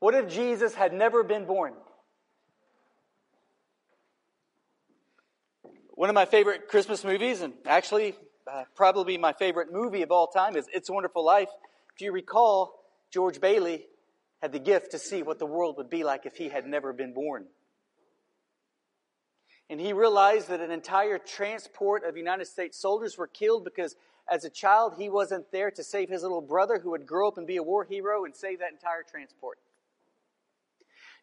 What if Jesus had never been born? One of my favorite Christmas movies, and actually uh, probably my favorite movie of all time, is It's a Wonderful Life. If you recall, George Bailey had the gift to see what the world would be like if he had never been born. And he realized that an entire transport of United States soldiers were killed because as a child he wasn't there to save his little brother who would grow up and be a war hero and save that entire transport.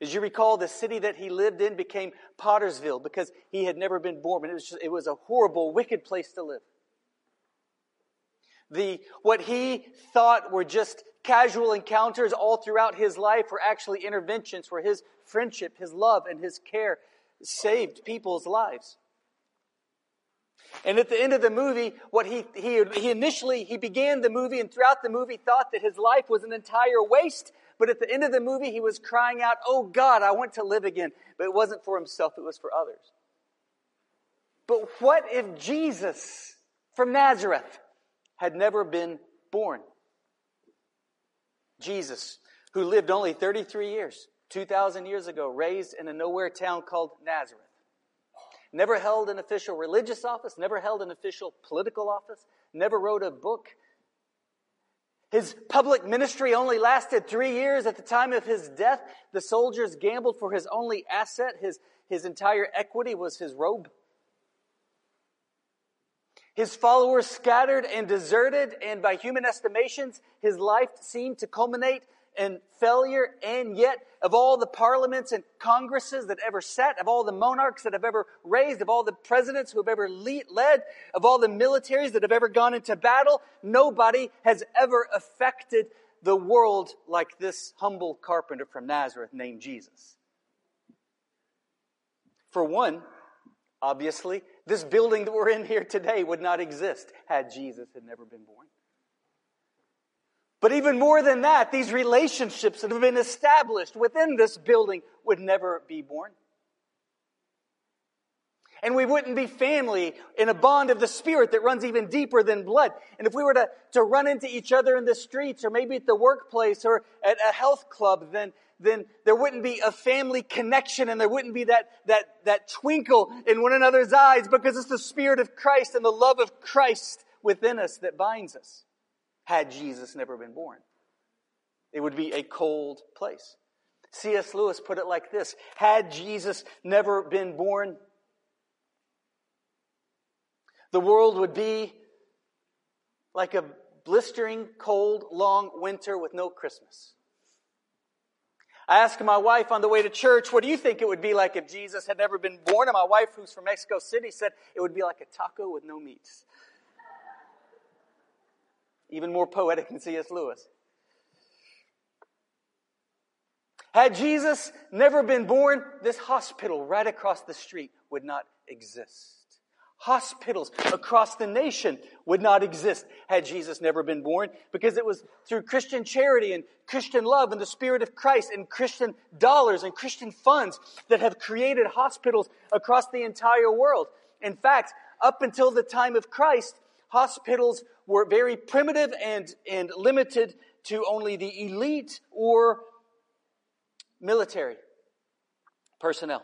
As you recall, the city that he lived in became Pottersville because he had never been born. And it was, just, it was a horrible, wicked place to live. The, what he thought were just casual encounters all throughout his life were actually interventions where his friendship, his love, and his care saved people's lives. And at the end of the movie, what he, he, he initially, he began the movie and throughout the movie thought that his life was an entire waste but at the end of the movie, he was crying out, Oh God, I want to live again. But it wasn't for himself, it was for others. But what if Jesus from Nazareth had never been born? Jesus, who lived only 33 years, 2,000 years ago, raised in a nowhere town called Nazareth. Never held an official religious office, never held an official political office, never wrote a book, his public ministry only lasted three years. At the time of his death, the soldiers gambled for his only asset. His, his entire equity was his robe. His followers scattered and deserted, and by human estimations, his life seemed to culminate and failure, and yet of all the parliaments and congresses that ever sat, of all the monarchs that have ever raised, of all the presidents who have ever lead, led, of all the militaries that have ever gone into battle, nobody has ever affected the world like this humble carpenter from Nazareth named Jesus. For one, obviously, this building that we're in here today would not exist had Jesus had never been born. But even more than that, these relationships that have been established within this building would never be born. And we wouldn't be family in a bond of the Spirit that runs even deeper than blood. And if we were to, to run into each other in the streets or maybe at the workplace or at a health club, then, then there wouldn't be a family connection and there wouldn't be that, that, that twinkle in one another's eyes because it's the Spirit of Christ and the love of Christ within us that binds us had Jesus never been born. It would be a cold place. C.S. Lewis put it like this Had Jesus never been born, the world would be like a blistering, cold, long winter with no Christmas. I asked my wife on the way to church, what do you think it would be like if Jesus had never been born? And my wife, who's from Mexico City, said it would be like a taco with no meats. Even more poetic than C.S. Lewis. Had Jesus never been born, this hospital right across the street would not exist. Hospitals across the nation would not exist had Jesus never been born because it was through Christian charity and Christian love and the Spirit of Christ and Christian dollars and Christian funds that have created hospitals across the entire world. In fact, up until the time of Christ, hospitals were very primitive and, and limited to only the elite or military personnel.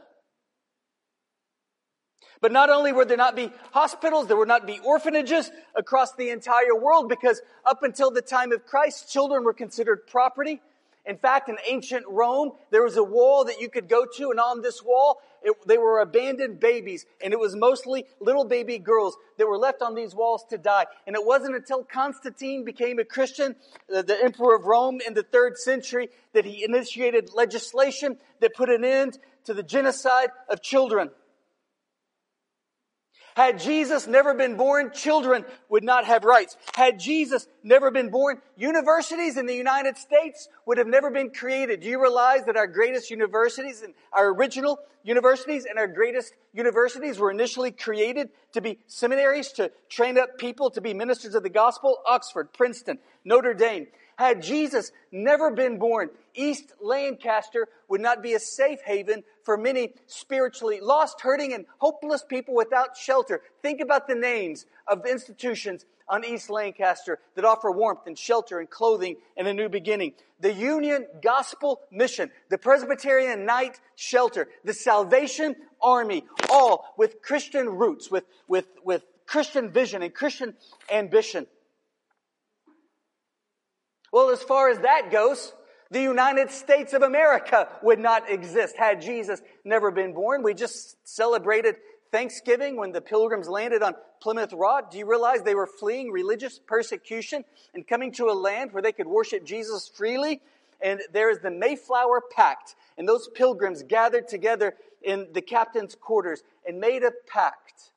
But not only would there not be hospitals, there would not be orphanages across the entire world because up until the time of Christ, children were considered property. In fact, in ancient Rome, there was a wall that you could go to, and on this wall, it, they were abandoned babies, and it was mostly little baby girls that were left on these walls to die. And it wasn't until Constantine became a Christian, the, the emperor of Rome in the third century, that he initiated legislation that put an end to the genocide of children. Had Jesus never been born, children would not have rights. Had Jesus never been born, universities in the United States would have never been created. Do you realize that our greatest universities and our original universities and our greatest universities were initially created to be seminaries to train up people to be ministers of the gospel? Oxford, Princeton, Notre Dame. Had Jesus never been born, East Lancaster would not be a safe haven for many spiritually lost, hurting, and hopeless people without shelter. Think about the names of the institutions on East Lancaster that offer warmth and shelter and clothing and a new beginning. The Union Gospel Mission, the Presbyterian Night Shelter, the Salvation Army, all with Christian roots, with, with, with Christian vision and Christian ambition. Well, as far as that goes, the United States of America would not exist had Jesus never been born. We just celebrated Thanksgiving when the pilgrims landed on Plymouth Rock. Do you realize they were fleeing religious persecution and coming to a land where they could worship Jesus freely? And there is the Mayflower Pact. And those pilgrims gathered together in the captain's quarters and made a pact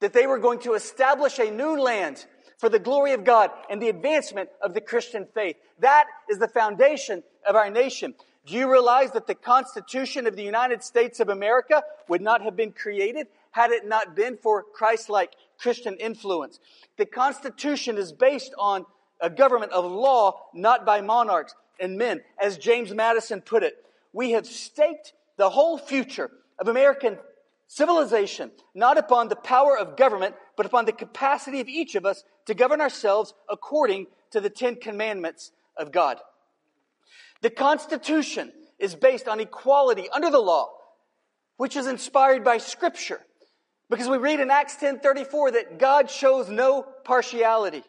that they were going to establish a new land for the glory of God and the advancement of the Christian faith. That is the foundation of our nation. Do you realize that the Constitution of the United States of America would not have been created had it not been for Christ-like Christian influence? The Constitution is based on a government of law, not by monarchs and men. As James Madison put it, we have staked the whole future of American civilization not upon the power of government, but upon the capacity of each of us to govern ourselves according to the Ten Commandments of God. The Constitution is based on equality under the law, which is inspired by Scripture. Because we read in Acts 10:34 that God shows no partiality.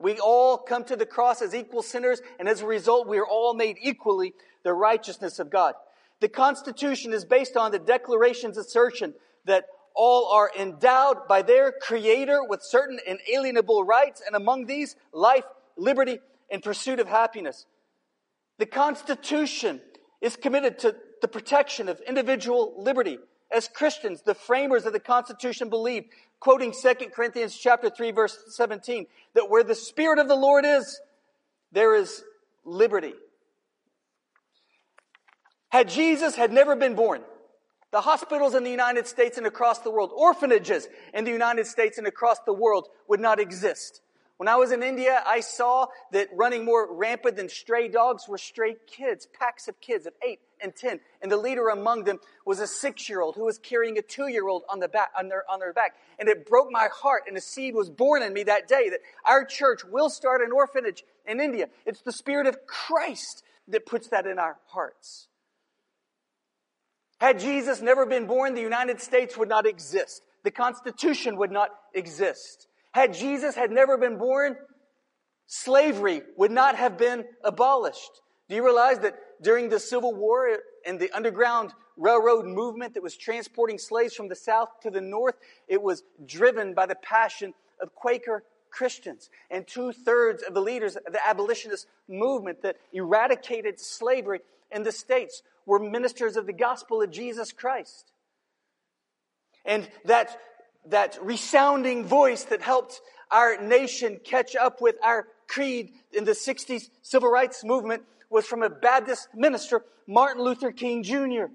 We all come to the cross as equal sinners, and as a result, we are all made equally the righteousness of God. The Constitution is based on the Declaration's assertion that all are endowed by their Creator with certain inalienable rights, and among these, life, liberty, and pursuit of happiness. The Constitution is committed to the protection of individual liberty. As Christians, the framers of the Constitution believed, quoting 2 Corinthians chapter 3 verse 17, that where the Spirit of the Lord is, there is liberty. Had Jesus had never been born, the hospitals in the United States and across the world, orphanages in the United States and across the world would not exist. When I was in India, I saw that running more rampant than stray dogs were stray kids, packs of kids of eight and ten. And the leader among them was a six-year-old who was carrying a two-year-old on the back, on their, on their back. And it broke my heart and a seed was born in me that day that our church will start an orphanage in India. It's the Spirit of Christ that puts that in our hearts. Had Jesus never been born, the United States would not exist. The Constitution would not exist. Had Jesus had never been born, slavery would not have been abolished. Do you realize that during the Civil War and the Underground Railroad movement that was transporting slaves from the South to the North, it was driven by the passion of Quaker Christians. And two thirds of the leaders of the abolitionist movement that eradicated slavery in the States were ministers of the gospel of Jesus Christ. And that, that resounding voice that helped our nation catch up with our creed in the 60s civil rights movement was from a Baptist minister, Martin Luther King Jr.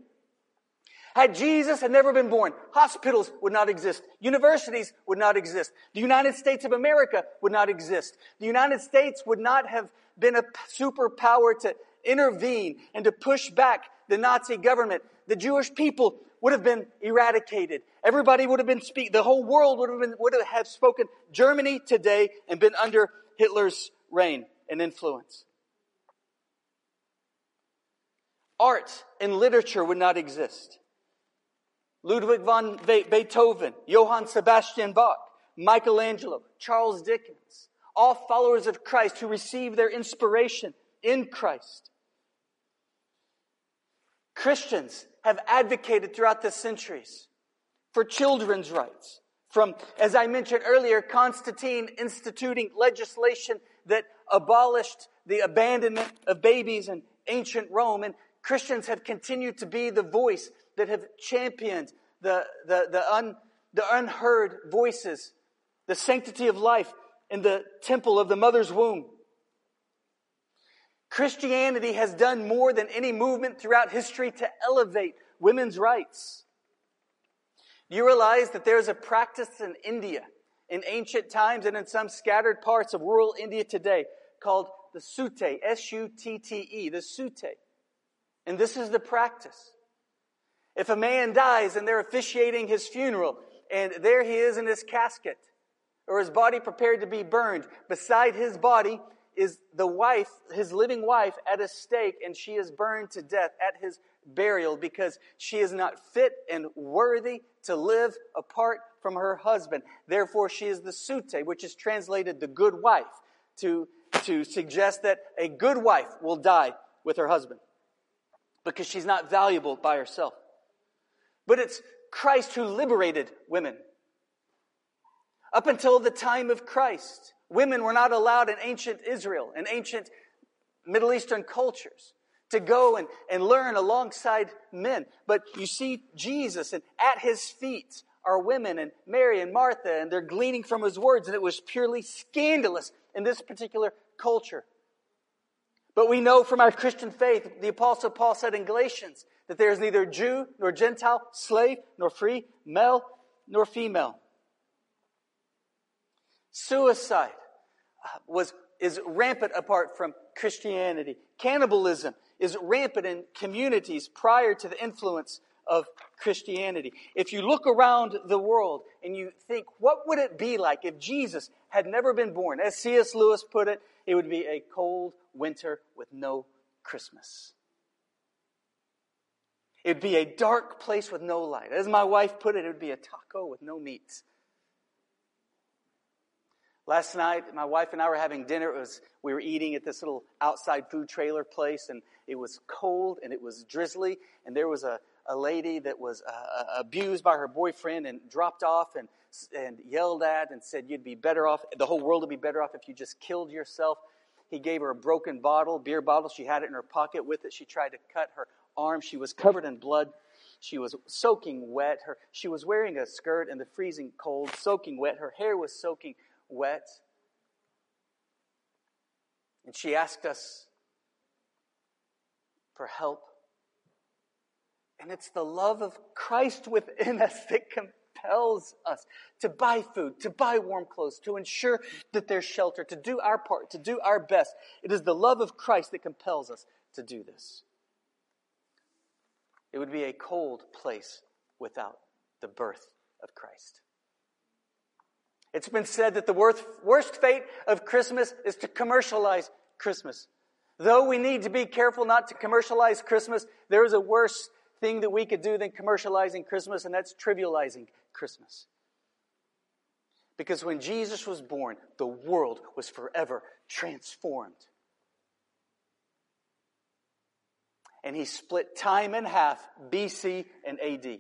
Had Jesus had never been born, hospitals would not exist. Universities would not exist. The United States of America would not exist. The United States would not have been a superpower to intervene and to push back the Nazi government, the Jewish people would have been eradicated. Everybody would have been speak. The whole world would have been would have spoken Germany today and been under Hitler's reign and influence. Art and literature would not exist. Ludwig von Beethoven, Johann Sebastian Bach, Michelangelo, Charles Dickens, all followers of Christ who received their inspiration in Christ. Christians have advocated throughout the centuries for children's rights. From, as I mentioned earlier, Constantine instituting legislation that abolished the abandonment of babies in ancient Rome. And Christians have continued to be the voice that have championed the, the, the, un, the unheard voices, the sanctity of life in the temple of the mother's womb. Christianity has done more than any movement throughout history to elevate women's rights. You realize that there's a practice in India in ancient times and in some scattered parts of rural India today called the Sutte, S-U-T-T-E, the Sutte. And this is the practice. If a man dies and they're officiating his funeral and there he is in his casket, or his body prepared to be burned. Beside his body is the wife, his living wife, at a stake, and she is burned to death at his burial because she is not fit and worthy to live apart from her husband. Therefore, she is the Sutte, which is translated the good wife, to, to suggest that a good wife will die with her husband because she's not valuable by herself. But it's Christ who liberated women. Up until the time of Christ, women were not allowed in ancient Israel, in ancient Middle Eastern cultures, to go and, and learn alongside men. But you see Jesus, and at his feet are women, and Mary and Martha, and they're gleaning from his words, and it was purely scandalous in this particular culture. But we know from our Christian faith, the Apostle Paul said in Galatians, that there is neither Jew nor Gentile, slave nor free, male nor female. Suicide was, is rampant apart from Christianity. Cannibalism is rampant in communities prior to the influence of Christianity. If you look around the world and you think, what would it be like if Jesus had never been born? As C.S. Lewis put it, it would be a cold winter with no Christmas. It'd be a dark place with no light. As my wife put it, it would be a taco with no meat. Last night, my wife and I were having dinner. It was, we were eating at this little outside food trailer place, and it was cold and it was drizzly, and there was a, a lady that was uh, uh abused by her boyfriend and dropped off and, and yelled at and said, You'd be better off, the whole world would be better off if you just killed yourself. He gave her a broken bottle, beer bottle. She had it in her pocket with it. She tried to cut her arm. She was covered in blood. She was soaking wet. Her, she was wearing a skirt in the freezing cold, soaking wet. Her hair was soaking wet. And she asked us for help. And it's the love of Christ within us that compels us to buy food, to buy warm clothes, to ensure that there's shelter, to do our part, to do our best. It is the love of Christ that compels us to do this. It would be a cold place without the birth of Christ. It's been said that the worst fate of Christmas is to commercialize Christmas. Though we need to be careful not to commercialize Christmas, there is a worse thing that we could do than commercializing Christmas, and that's trivializing Christmas. Because when Jesus was born, the world was forever transformed. and he split time in half, BC and AD.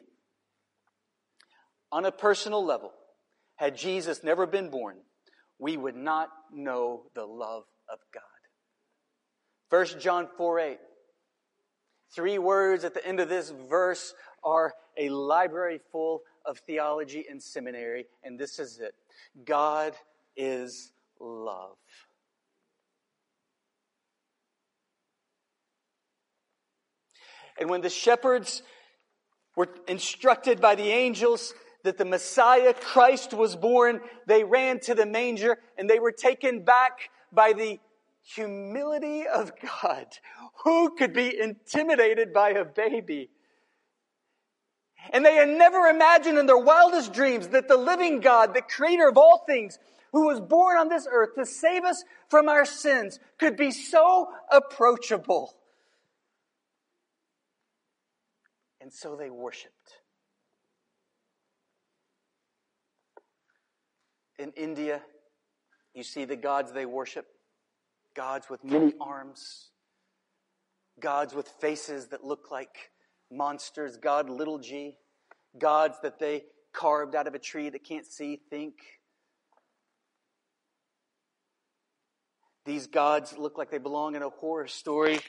On a personal level, had Jesus never been born, we would not know the love of God. 1 John 4 8. Three words at the end of this verse are a library full of theology and seminary, and this is it God is love. And when the shepherds were instructed by the angels that the Messiah, Christ, was born, they ran to the manger and they were taken back by the humility of God. Who could be intimidated by a baby? And they had never imagined in their wildest dreams that the living God, the creator of all things, who was born on this earth to save us from our sins, could be so approachable. And so they worshiped. In India, you see the gods they worship. Gods with many arms, gods with faces that look like monsters, God little g, gods that they carved out of a tree that can't see, think. These gods look like they belong in a horror story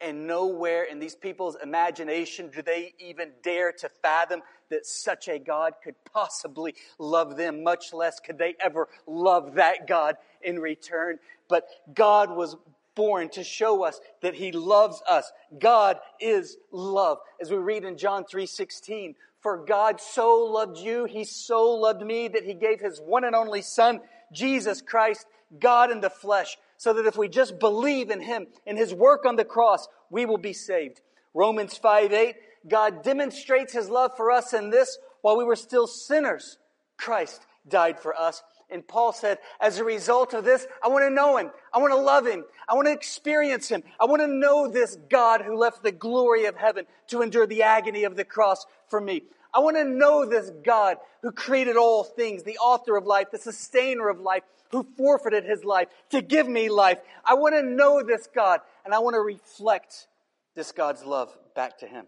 and nowhere in these people's imagination do they even dare to fathom that such a God could possibly love them, much less could they ever love that God in return. But God was born to show us that he loves us. God is love. As we read in John 3:16, for God so loved you, he so loved me that he gave his one and only son, Jesus Christ, God in the flesh, so that if we just believe in Him, in His work on the cross, we will be saved. Romans 5 8, God demonstrates His love for us in this while we were still sinners. Christ died for us. And Paul said, as a result of this, I want to know him. I want to love him. I want to experience him. I want to know this God who left the glory of heaven to endure the agony of the cross for me. I want to know this God who created all things, the author of life, the sustainer of life, who forfeited his life to give me life. I want to know this God and I want to reflect this God's love back to him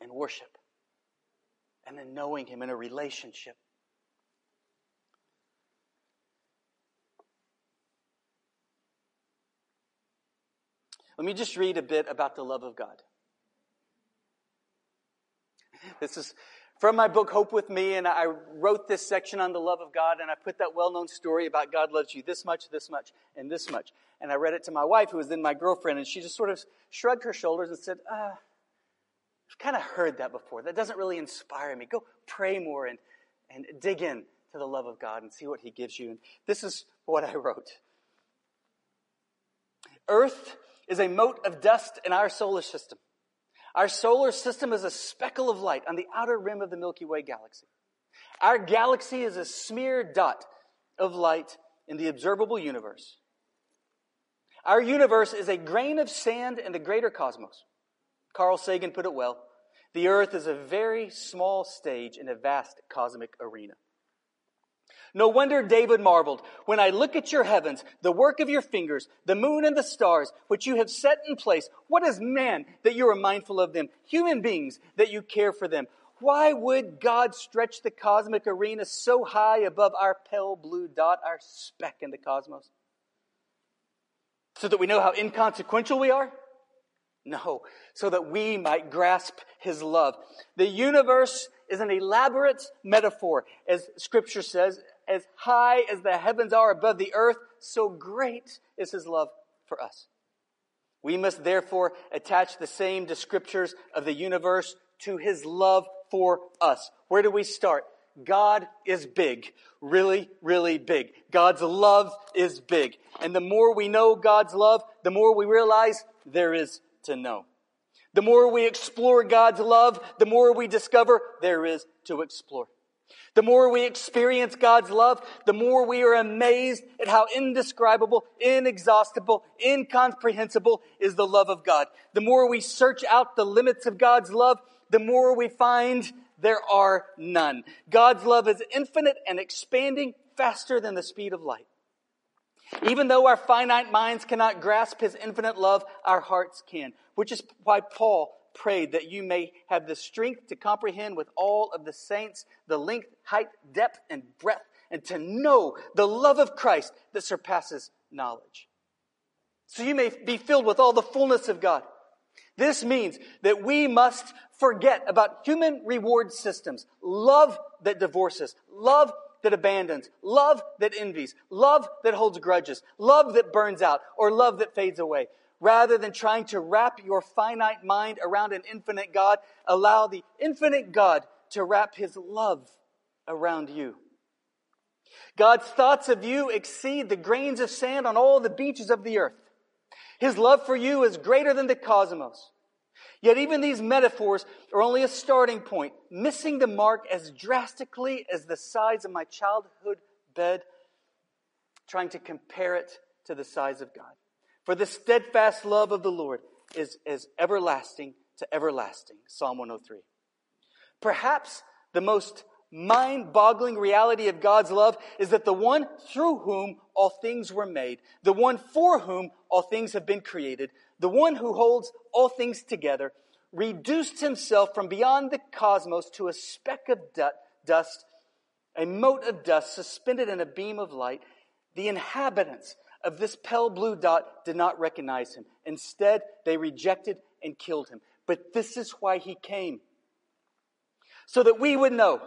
and worship and then knowing him in a relationship. Let me just read a bit about the love of God. This is from my book, Hope with Me, and I wrote this section on the love of God, and I put that well known story about God loves you this much, this much, and this much. And I read it to my wife, who was then my girlfriend, and she just sort of shrugged her shoulders and said, ah, I've kind of heard that before. That doesn't really inspire me. Go pray more and, and dig in to the love of God and see what He gives you. And this is what I wrote Earth is a mote of dust in our solar system. Our solar system is a speckle of light on the outer rim of the Milky Way galaxy. Our galaxy is a smear dot of light in the observable universe. Our universe is a grain of sand in the greater cosmos. Carl Sagan put it well. The earth is a very small stage in a vast cosmic arena. No wonder David marveled, when I look at your heavens, the work of your fingers, the moon and the stars, which you have set in place, what is man that you are mindful of them? Human beings that you care for them. Why would God stretch the cosmic arena so high above our pale blue dot, our speck in the cosmos? So that we know how inconsequential we are? No, so that we might grasp his love. The universe is an elaborate metaphor, as scripture says, as high as the heavens are above the earth, so great is his love for us. We must therefore attach the same descriptors of the universe to his love for us. Where do we start? God is big. Really, really big. God's love is big. And the more we know God's love, the more we realize there is to know. The more we explore God's love, the more we discover there is to explore. The more we experience God's love, the more we are amazed at how indescribable, inexhaustible, incomprehensible is the love of God. The more we search out the limits of God's love, the more we find there are none. God's love is infinite and expanding faster than the speed of light. Even though our finite minds cannot grasp his infinite love, our hearts can, which is why Paul prayed that you may have the strength to comprehend with all of the saints the length, height, depth, and breadth, and to know the love of Christ that surpasses knowledge. So you may be filled with all the fullness of God. This means that we must forget about human reward systems, love that divorces, love that abandons, love that envies, love that holds grudges, love that burns out, or love that fades away. Rather than trying to wrap your finite mind around an infinite God, allow the infinite God to wrap his love around you. God's thoughts of you exceed the grains of sand on all the beaches of the earth. His love for you is greater than the cosmos. Yet even these metaphors are only a starting point, missing the mark as drastically as the size of my childhood bed, trying to compare it to the size of God. For the steadfast love of the Lord is as everlasting to everlasting. Psalm 103. Perhaps the most mind boggling reality of God's love is that the one through whom all things were made, the one for whom all things have been created, the one who holds all things together, reduced himself from beyond the cosmos to a speck of dust, a mote of dust suspended in a beam of light. The inhabitants of this pale blue dot did not recognize him. Instead, they rejected and killed him. But this is why he came. So that we would know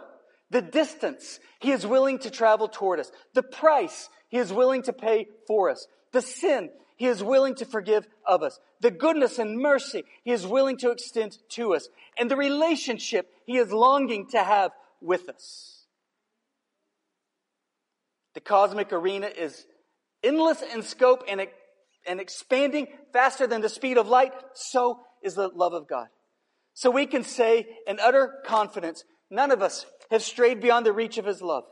the distance he is willing to travel toward us, the price he is willing to pay for us, the sin he is willing to forgive of us, the goodness and mercy he is willing to extend to us, and the relationship he is longing to have with us. The cosmic arena is endless in scope and, and expanding faster than the speed of light, so is the love of God. So we can say in utter confidence, none of us have strayed beyond the reach of his love.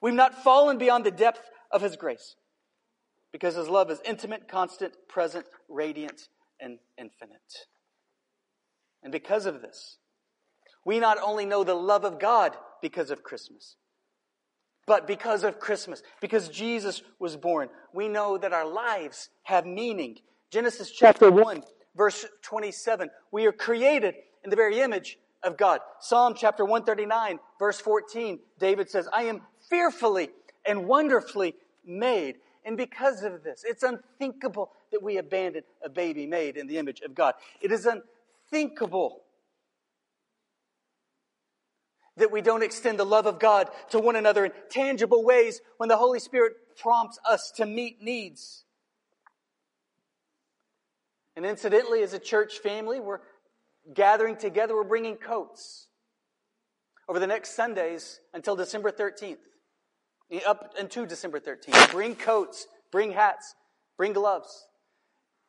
We've not fallen beyond the depth of His grace because His love is intimate, constant, present, radiant, and infinite. And because of this, we not only know the love of God because of Christmas, but because of Christmas, because Jesus was born, we know that our lives have meaning. Genesis chapter 1, verse 27. We are created in the very image of God. Psalm chapter 139, verse 14, David says, I am fearfully and wonderfully made. And because of this, it's unthinkable that we abandon a baby made in the image of God. It is unthinkable that we don't extend the love of God to one another in tangible ways when the Holy Spirit prompts us to meet needs. And incidentally, as a church family, we're gathering together, we're bringing coats over the next Sundays until December 13th, up until December 13th. Bring coats, bring hats, bring gloves.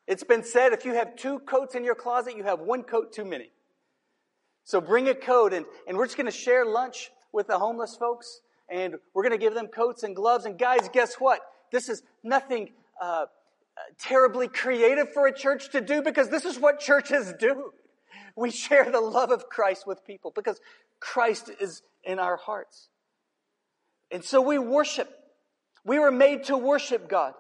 It's been said if you have two coats in your closet, you have one coat too many. So bring a coat, and, and we're just going to share lunch with the homeless folks, and we're going to give them coats and gloves. And guys, guess what? This is nothing uh, terribly creative for a church to do because this is what churches do. We share the love of Christ with people because Christ is in our hearts. And so we worship. We were made to worship God.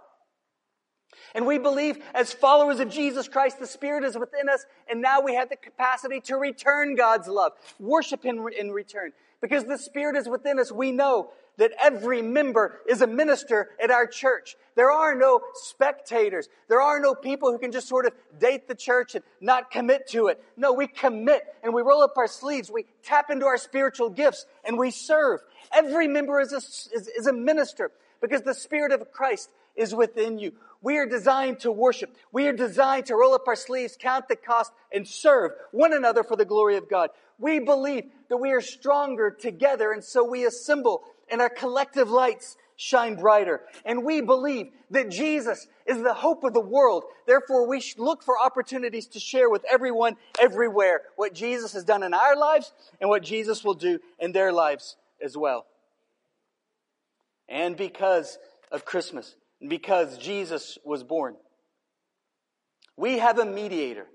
And we believe as followers of Jesus Christ, the Spirit is within us, and now we have the capacity to return God's love, worship Him in return. Because the Spirit is within us, we know that every member is a minister at our church. There are no spectators. There are no people who can just sort of date the church and not commit to it. No, we commit and we roll up our sleeves. We tap into our spiritual gifts and we serve. Every member is a, is, is a minister because the Spirit of Christ is within you. We are designed to worship. We are designed to roll up our sleeves, count the cost, and serve one another for the glory of God. We believe that we are stronger together, and so we assemble, and our collective lights shine brighter. And we believe that Jesus is the hope of the world. Therefore, we look for opportunities to share with everyone, everywhere, what Jesus has done in our lives and what Jesus will do in their lives as well. And because of Christmas, because Jesus was born. We have a mediator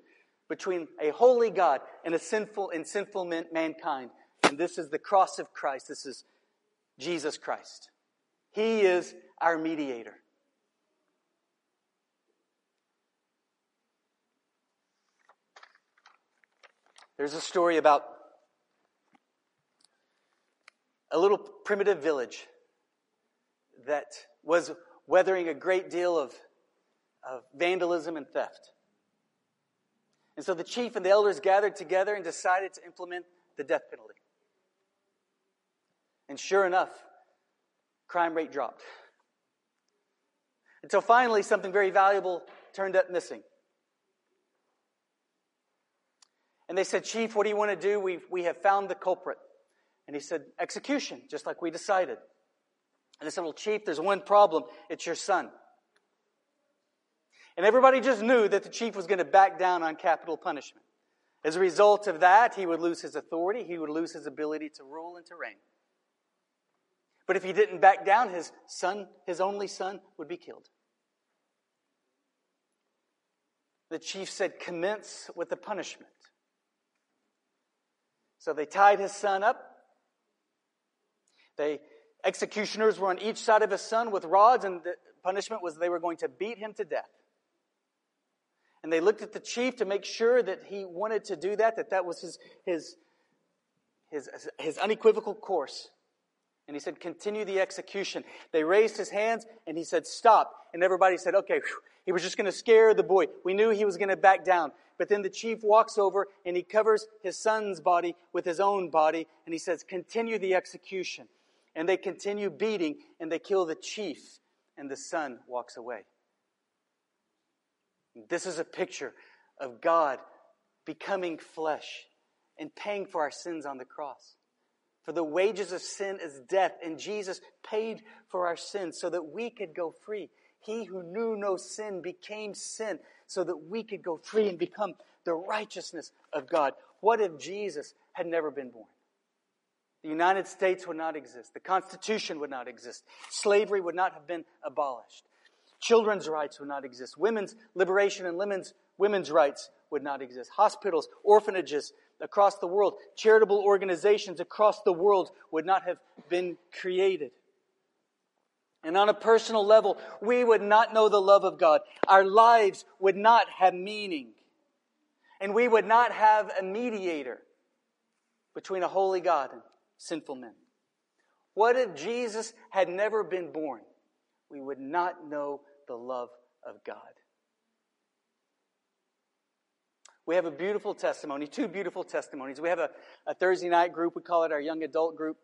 between a holy God and a sinful and sinful man- mankind. And this is the cross of Christ. This is Jesus Christ. He is our mediator. There's a story about a little primitive village that was weathering a great deal of, of vandalism and theft. And so the chief and the elders gathered together and decided to implement the death penalty. And sure enough, crime rate dropped. Until finally, something very valuable turned up missing. And they said, Chief, what do you want to do? we we have found the culprit. And he said, Execution, just like we decided. And they said, Well, Chief, there's one problem. It's your son. And everybody just knew that the chief was going to back down on capital punishment. As a result of that, he would lose his authority, he would lose his ability to rule and to reign. But if he didn't back down, his son, his only son, would be killed. The chief said, Commence with the punishment. So they tied his son up. They Executioners were on each side of his son with rods, and the punishment was they were going to beat him to death. And they looked at the chief to make sure that he wanted to do that, that that was his, his, his, his unequivocal course. And he said, continue the execution. They raised his hands and he said, stop. And everybody said, okay, whew. he was just going to scare the boy. We knew he was going to back down. But then the chief walks over and he covers his son's body with his own body and he says, continue the execution. And they continue beating, and they kill the chief, and the son walks away. This is a picture of God becoming flesh and paying for our sins on the cross. For the wages of sin is death, and Jesus paid for our sins so that we could go free. He who knew no sin became sin so that we could go free and become the righteousness of God. What if Jesus had never been born? The United States would not exist. The Constitution would not exist. Slavery would not have been abolished. Children's rights would not exist. Women's liberation and women's, women's rights would not exist. Hospitals, orphanages across the world, charitable organizations across the world would not have been created. And on a personal level, we would not know the love of God. Our lives would not have meaning. And we would not have a mediator between a holy God and sinful men. What if Jesus had never been born? We would not know the love of God. We have a beautiful testimony, two beautiful testimonies. We have a, a Thursday night group, we call it our young adult group.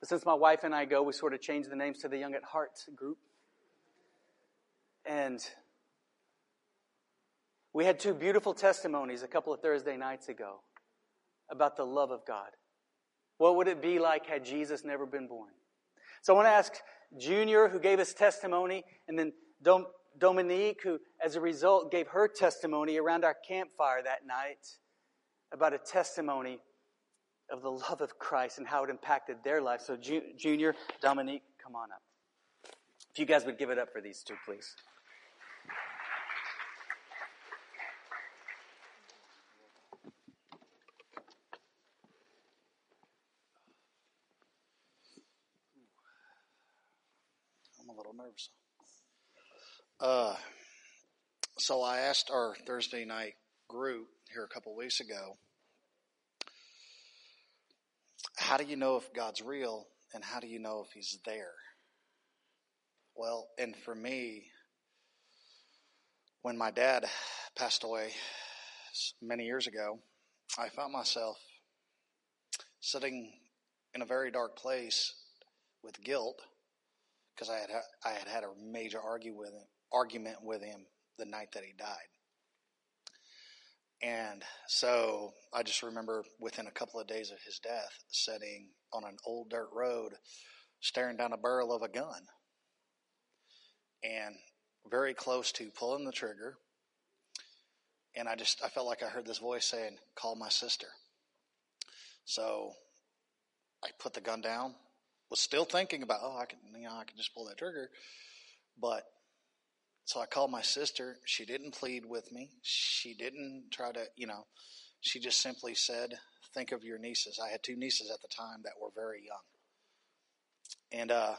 But since my wife and I go, we sort of changed the names to the Young at Heart group. And we had two beautiful testimonies a couple of Thursday nights ago about the love of God. What would it be like had Jesus never been born? So I want to ask Junior, who gave his testimony, and then Dom- Dominique, who, as a result, gave her testimony around our campfire that night about a testimony of the love of Christ and how it impacted their life. So, Ju- Junior, Dominique, come on up. If you guys would give it up for these two, please. Nervous. Uh, so I asked our Thursday night group here a couple weeks ago how do you know if God's real and how do you know if He's there? Well, and for me, when my dad passed away many years ago, I found myself sitting in a very dark place with guilt because I had I had had a major argue with him, argument with him the night that he died. And so I just remember within a couple of days of his death, sitting on an old dirt road, staring down a barrel of a gun, and very close to pulling the trigger. And I just I felt like I heard this voice saying, "Call my sister." So I put the gun down. Was still thinking about, oh, I can, you know, I can just pull that trigger, but so I called my sister. She didn't plead with me. She didn't try to, you know, she just simply said, think of your nieces. I had two nieces at the time that were very young. And uh,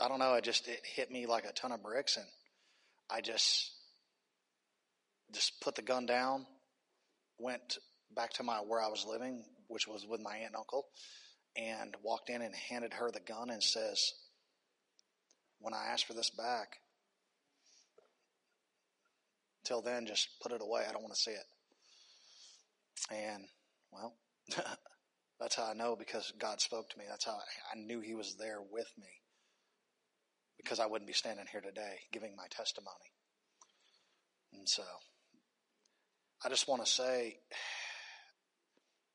I don't know, I just, it hit me like a ton of bricks. And I just, just put the gun down, went back to my, where I was living, which was with my aunt and uncle, and walked in and handed her the gun and says, when I ask for this back, Till then, just put it away. I don't want to see it. And, well, that's how I know because God spoke to me. That's how I, knew He was there with me because I wouldn't be standing here today giving my testimony. And so, I just want to say,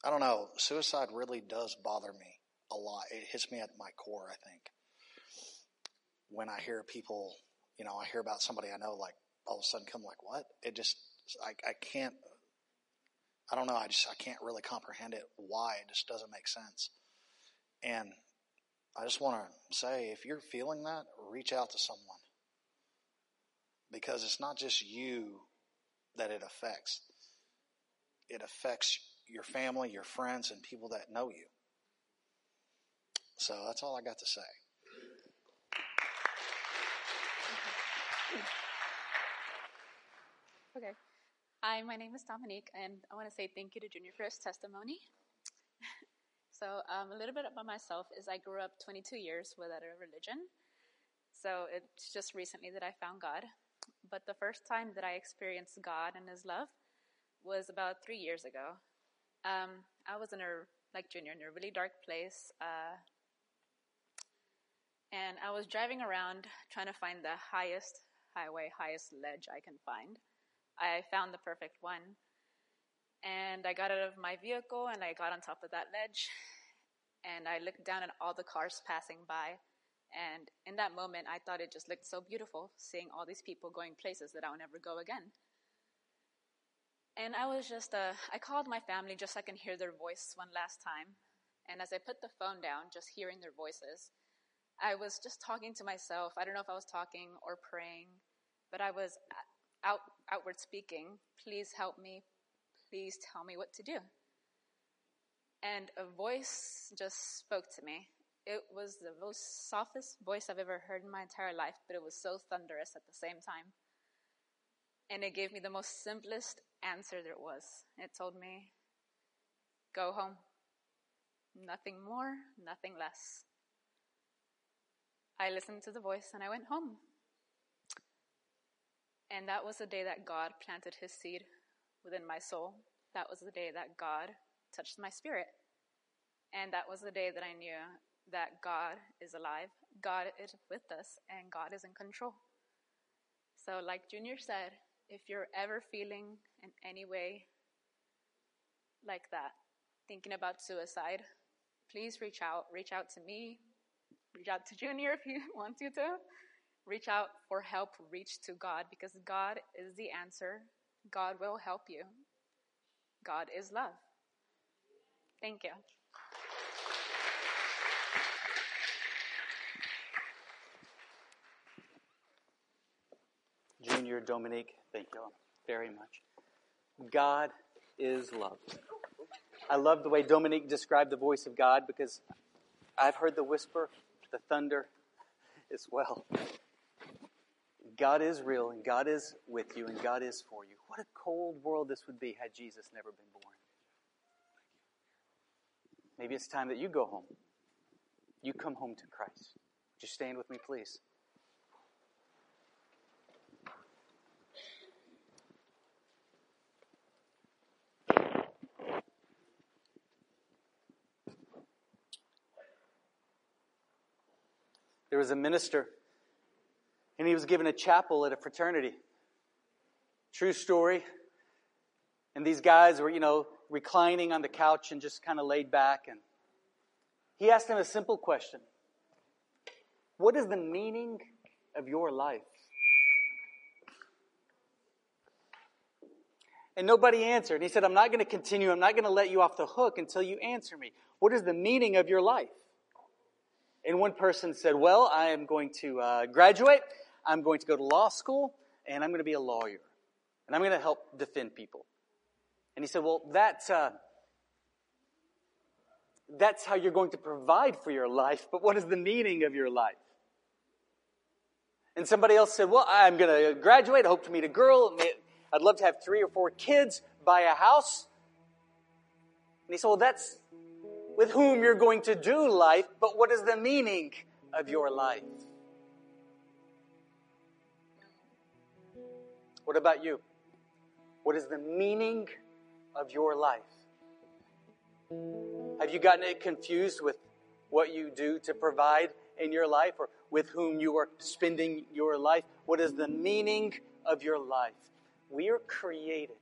I don't know, suicide really does bother me a lot. It hits me at my core, I think. When I hear people, you know, I hear about somebody I know like all of a sudden come like, what? It just, I, I can't, I don't know. I just, I can't really comprehend it. Why? It just doesn't make sense. And I just want to say, if you're feeling that, reach out to someone. Because it's not just you that it affects. It affects your family, your friends, and people that know you. So that's all I got to say. Okay. Hi, my name is Dominique, and I want to say thank you to Junior for his testimony. so, um, a little bit about myself is I grew up 22 years without a religion. So, it's just recently that I found God. But the first time that I experienced God and His love was about three years ago. Um, I was in a, like Junior, in a really dark place. Uh, and I was driving around trying to find the highest highway, highest ledge I can find. I found the perfect one. And I got out of my vehicle and I got on top of that ledge. And I looked down at all the cars passing by. And in that moment, I thought it just looked so beautiful seeing all these people going places that I'll never go again. And I was just, uh, I called my family just so I can hear their voice one last time. And as I put the phone down, just hearing their voices, I was just talking to myself. I don't know if I was talking or praying, but I was out, outward speaking. Please help me. Please tell me what to do. And a voice just spoke to me. It was the most softest voice I've ever heard in my entire life, but it was so thunderous at the same time. And it gave me the most simplest answer there was. It told me, Go home. Nothing more, nothing less. I listened to the voice and I went home. And that was the day that God planted his seed within my soul. That was the day that God touched my spirit. And that was the day that I knew that God is alive, God is with us, and God is in control. So, like Junior said, if you're ever feeling in any way like that, thinking about suicide, please reach out. Reach out to me. Reach out to Junior if you want you to. Reach out for help. Reach to God because God is the answer. God will help you. God is love. Thank you. Junior, Dominique, thank you very much. God is love. I love the way Dominique described the voice of God because I've heard the whisper, the thunder as well. God is real and God is with you and God is for you. What a cold world this would be had Jesus never been born. Maybe it's time that you go home. You come home to Christ. Would you stand with me, please? There was a minister, and he was given a chapel at a fraternity. True story. And these guys were, you know, reclining on the couch and just kind of laid back. And he asked them a simple question What is the meaning of your life? And nobody answered. He said, I'm not going to continue. I'm not going to let you off the hook until you answer me. What is the meaning of your life? And one person said, Well, I am going to uh, graduate, I'm going to go to law school, and I'm going to be a lawyer. And I'm going to help defend people. And he said, Well, that's, uh, that's how you're going to provide for your life, but what is the meaning of your life? And somebody else said, Well, I'm going to graduate, I hope to meet a girl, I'd love to have three or four kids, buy a house. And he said, Well, that's with whom you're going to do life, but what is the meaning of your life? What about you? What is the meaning of your life? Have you gotten it confused with what you do to provide in your life or with whom you are spending your life? What is the meaning of your life? We are created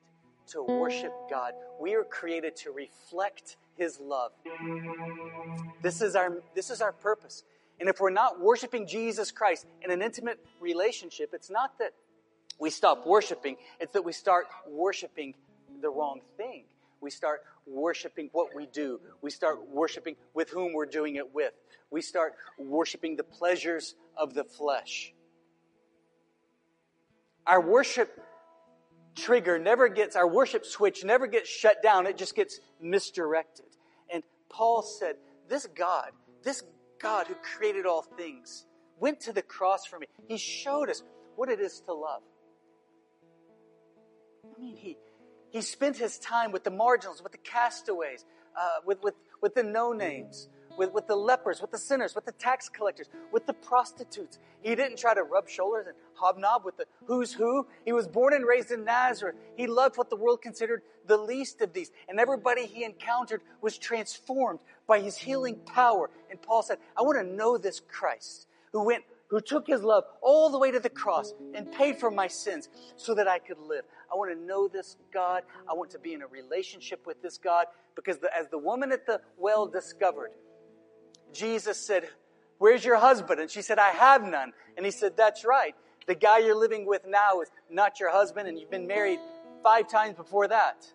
to worship God. We are created to reflect his love. This is our this is our purpose. And if we're not worshiping Jesus Christ in an intimate relationship, it's not that we stop worshiping, it's that we start worshiping the wrong thing. We start worshiping what we do. We start worshiping with whom we're doing it with. We start worshiping the pleasures of the flesh. Our worship trigger never gets, our worship switch never gets shut down, it just gets misdirected. And Paul said, This God, this God who created all things, went to the cross for me. He showed us what it is to love. I mean, he, he spent his time with the marginals, with the castaways, uh, with, with, with the no names, with, with the lepers, with the sinners, with the tax collectors, with the prostitutes. He didn't try to rub shoulders and hobnob with the who's who. He was born and raised in Nazareth. He loved what the world considered the least of these. And everybody he encountered was transformed by his healing power. And Paul said, I want to know this Christ who went who took his love all the way to the cross and paid for my sins so that I could live. I want to know this God. I want to be in a relationship with this God because the, as the woman at the well discovered, Jesus said, Where's your husband? And she said, I have none. And he said, That's right. The guy you're living with now is not your husband, and you've been married five times before that.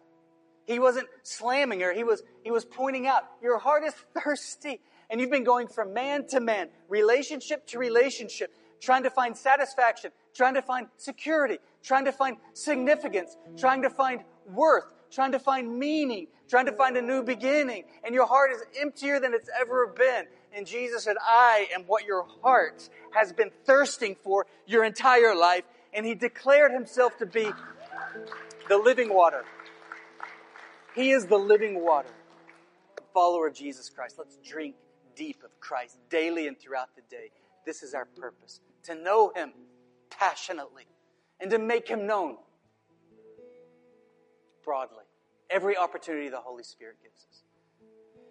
He wasn't slamming her. He was, he was pointing out, your heart is thirsty. And you've been going from man to man, relationship to relationship, trying to find satisfaction, trying to find security, trying to find significance, trying to find worth, trying to find meaning, trying to find a new beginning. And your heart is emptier than it's ever been. And Jesus said, I am what your heart has been thirsting for your entire life. And he declared himself to be the living water. He is the living water. Follower of Jesus Christ. Let's drink deep of Christ daily and throughout the day. This is our purpose to know Him passionately and to make Him known broadly. Every opportunity the Holy Spirit gives us.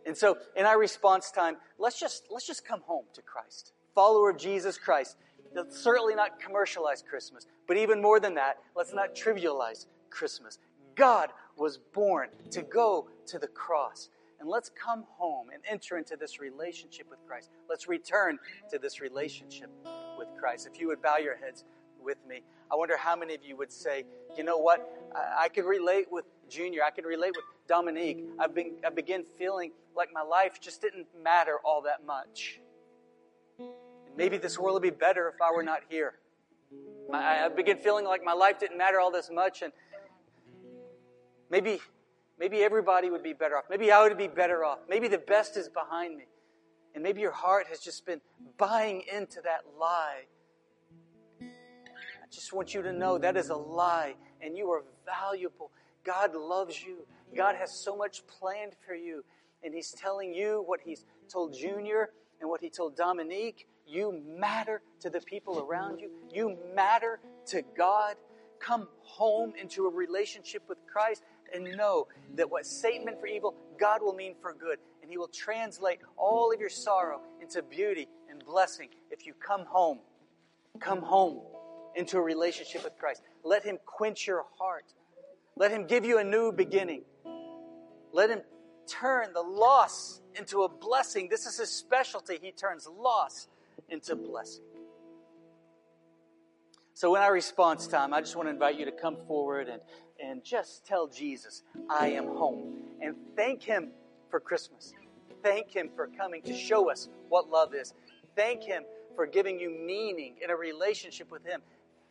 And so, in our response time, let's just, let's just come home to Christ. Follower of Jesus Christ. Let's certainly not commercialize Christmas, but even more than that, let's not trivialize Christmas. God was born to go to the cross. And let's come home and enter into this relationship with Christ. Let's return to this relationship with Christ. If you would bow your heads with me, I wonder how many of you would say, you know what? I, I can relate with Junior. I can relate with Dominique. I've been, I begin feeling like my life just didn't matter all that much. Maybe this world would be better if I were not here. I, I begin feeling like my life didn't matter all this much, and maybe Maybe everybody would be better off. Maybe I would be better off. Maybe the best is behind me. And maybe your heart has just been buying into that lie. I just want you to know that is a lie and you are valuable. God loves you. God has so much planned for you. And He's telling you what He's told Junior and what He told Dominique. You matter to the people around you, you matter to God. Come home into a relationship with Christ and know that what Satan meant for evil, God will mean for good. And He will translate all of your sorrow into beauty and blessing if you come home. Come home into a relationship with Christ. Let Him quench your heart. Let Him give you a new beginning. Let Him turn the loss into a blessing. This is His specialty. He turns loss into blessing. So, in our response time, I just want to invite you to come forward and, and just tell Jesus, I am home. And thank Him for Christmas. Thank Him for coming to show us what love is. Thank Him for giving you meaning in a relationship with Him.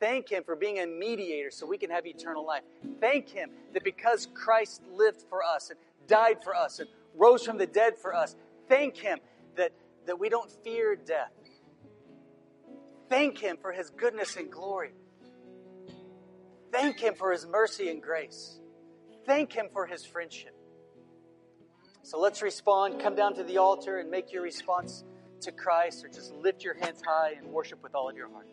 Thank Him for being a mediator so we can have eternal life. Thank Him that because Christ lived for us and died for us and rose from the dead for us, thank Him that, that we don't fear death. Thank Him for His goodness and glory. Thank Him for His mercy and grace. Thank Him for His friendship. So let's respond. Come down to the altar and make your response to Christ, or just lift your hands high and worship with all of your heart.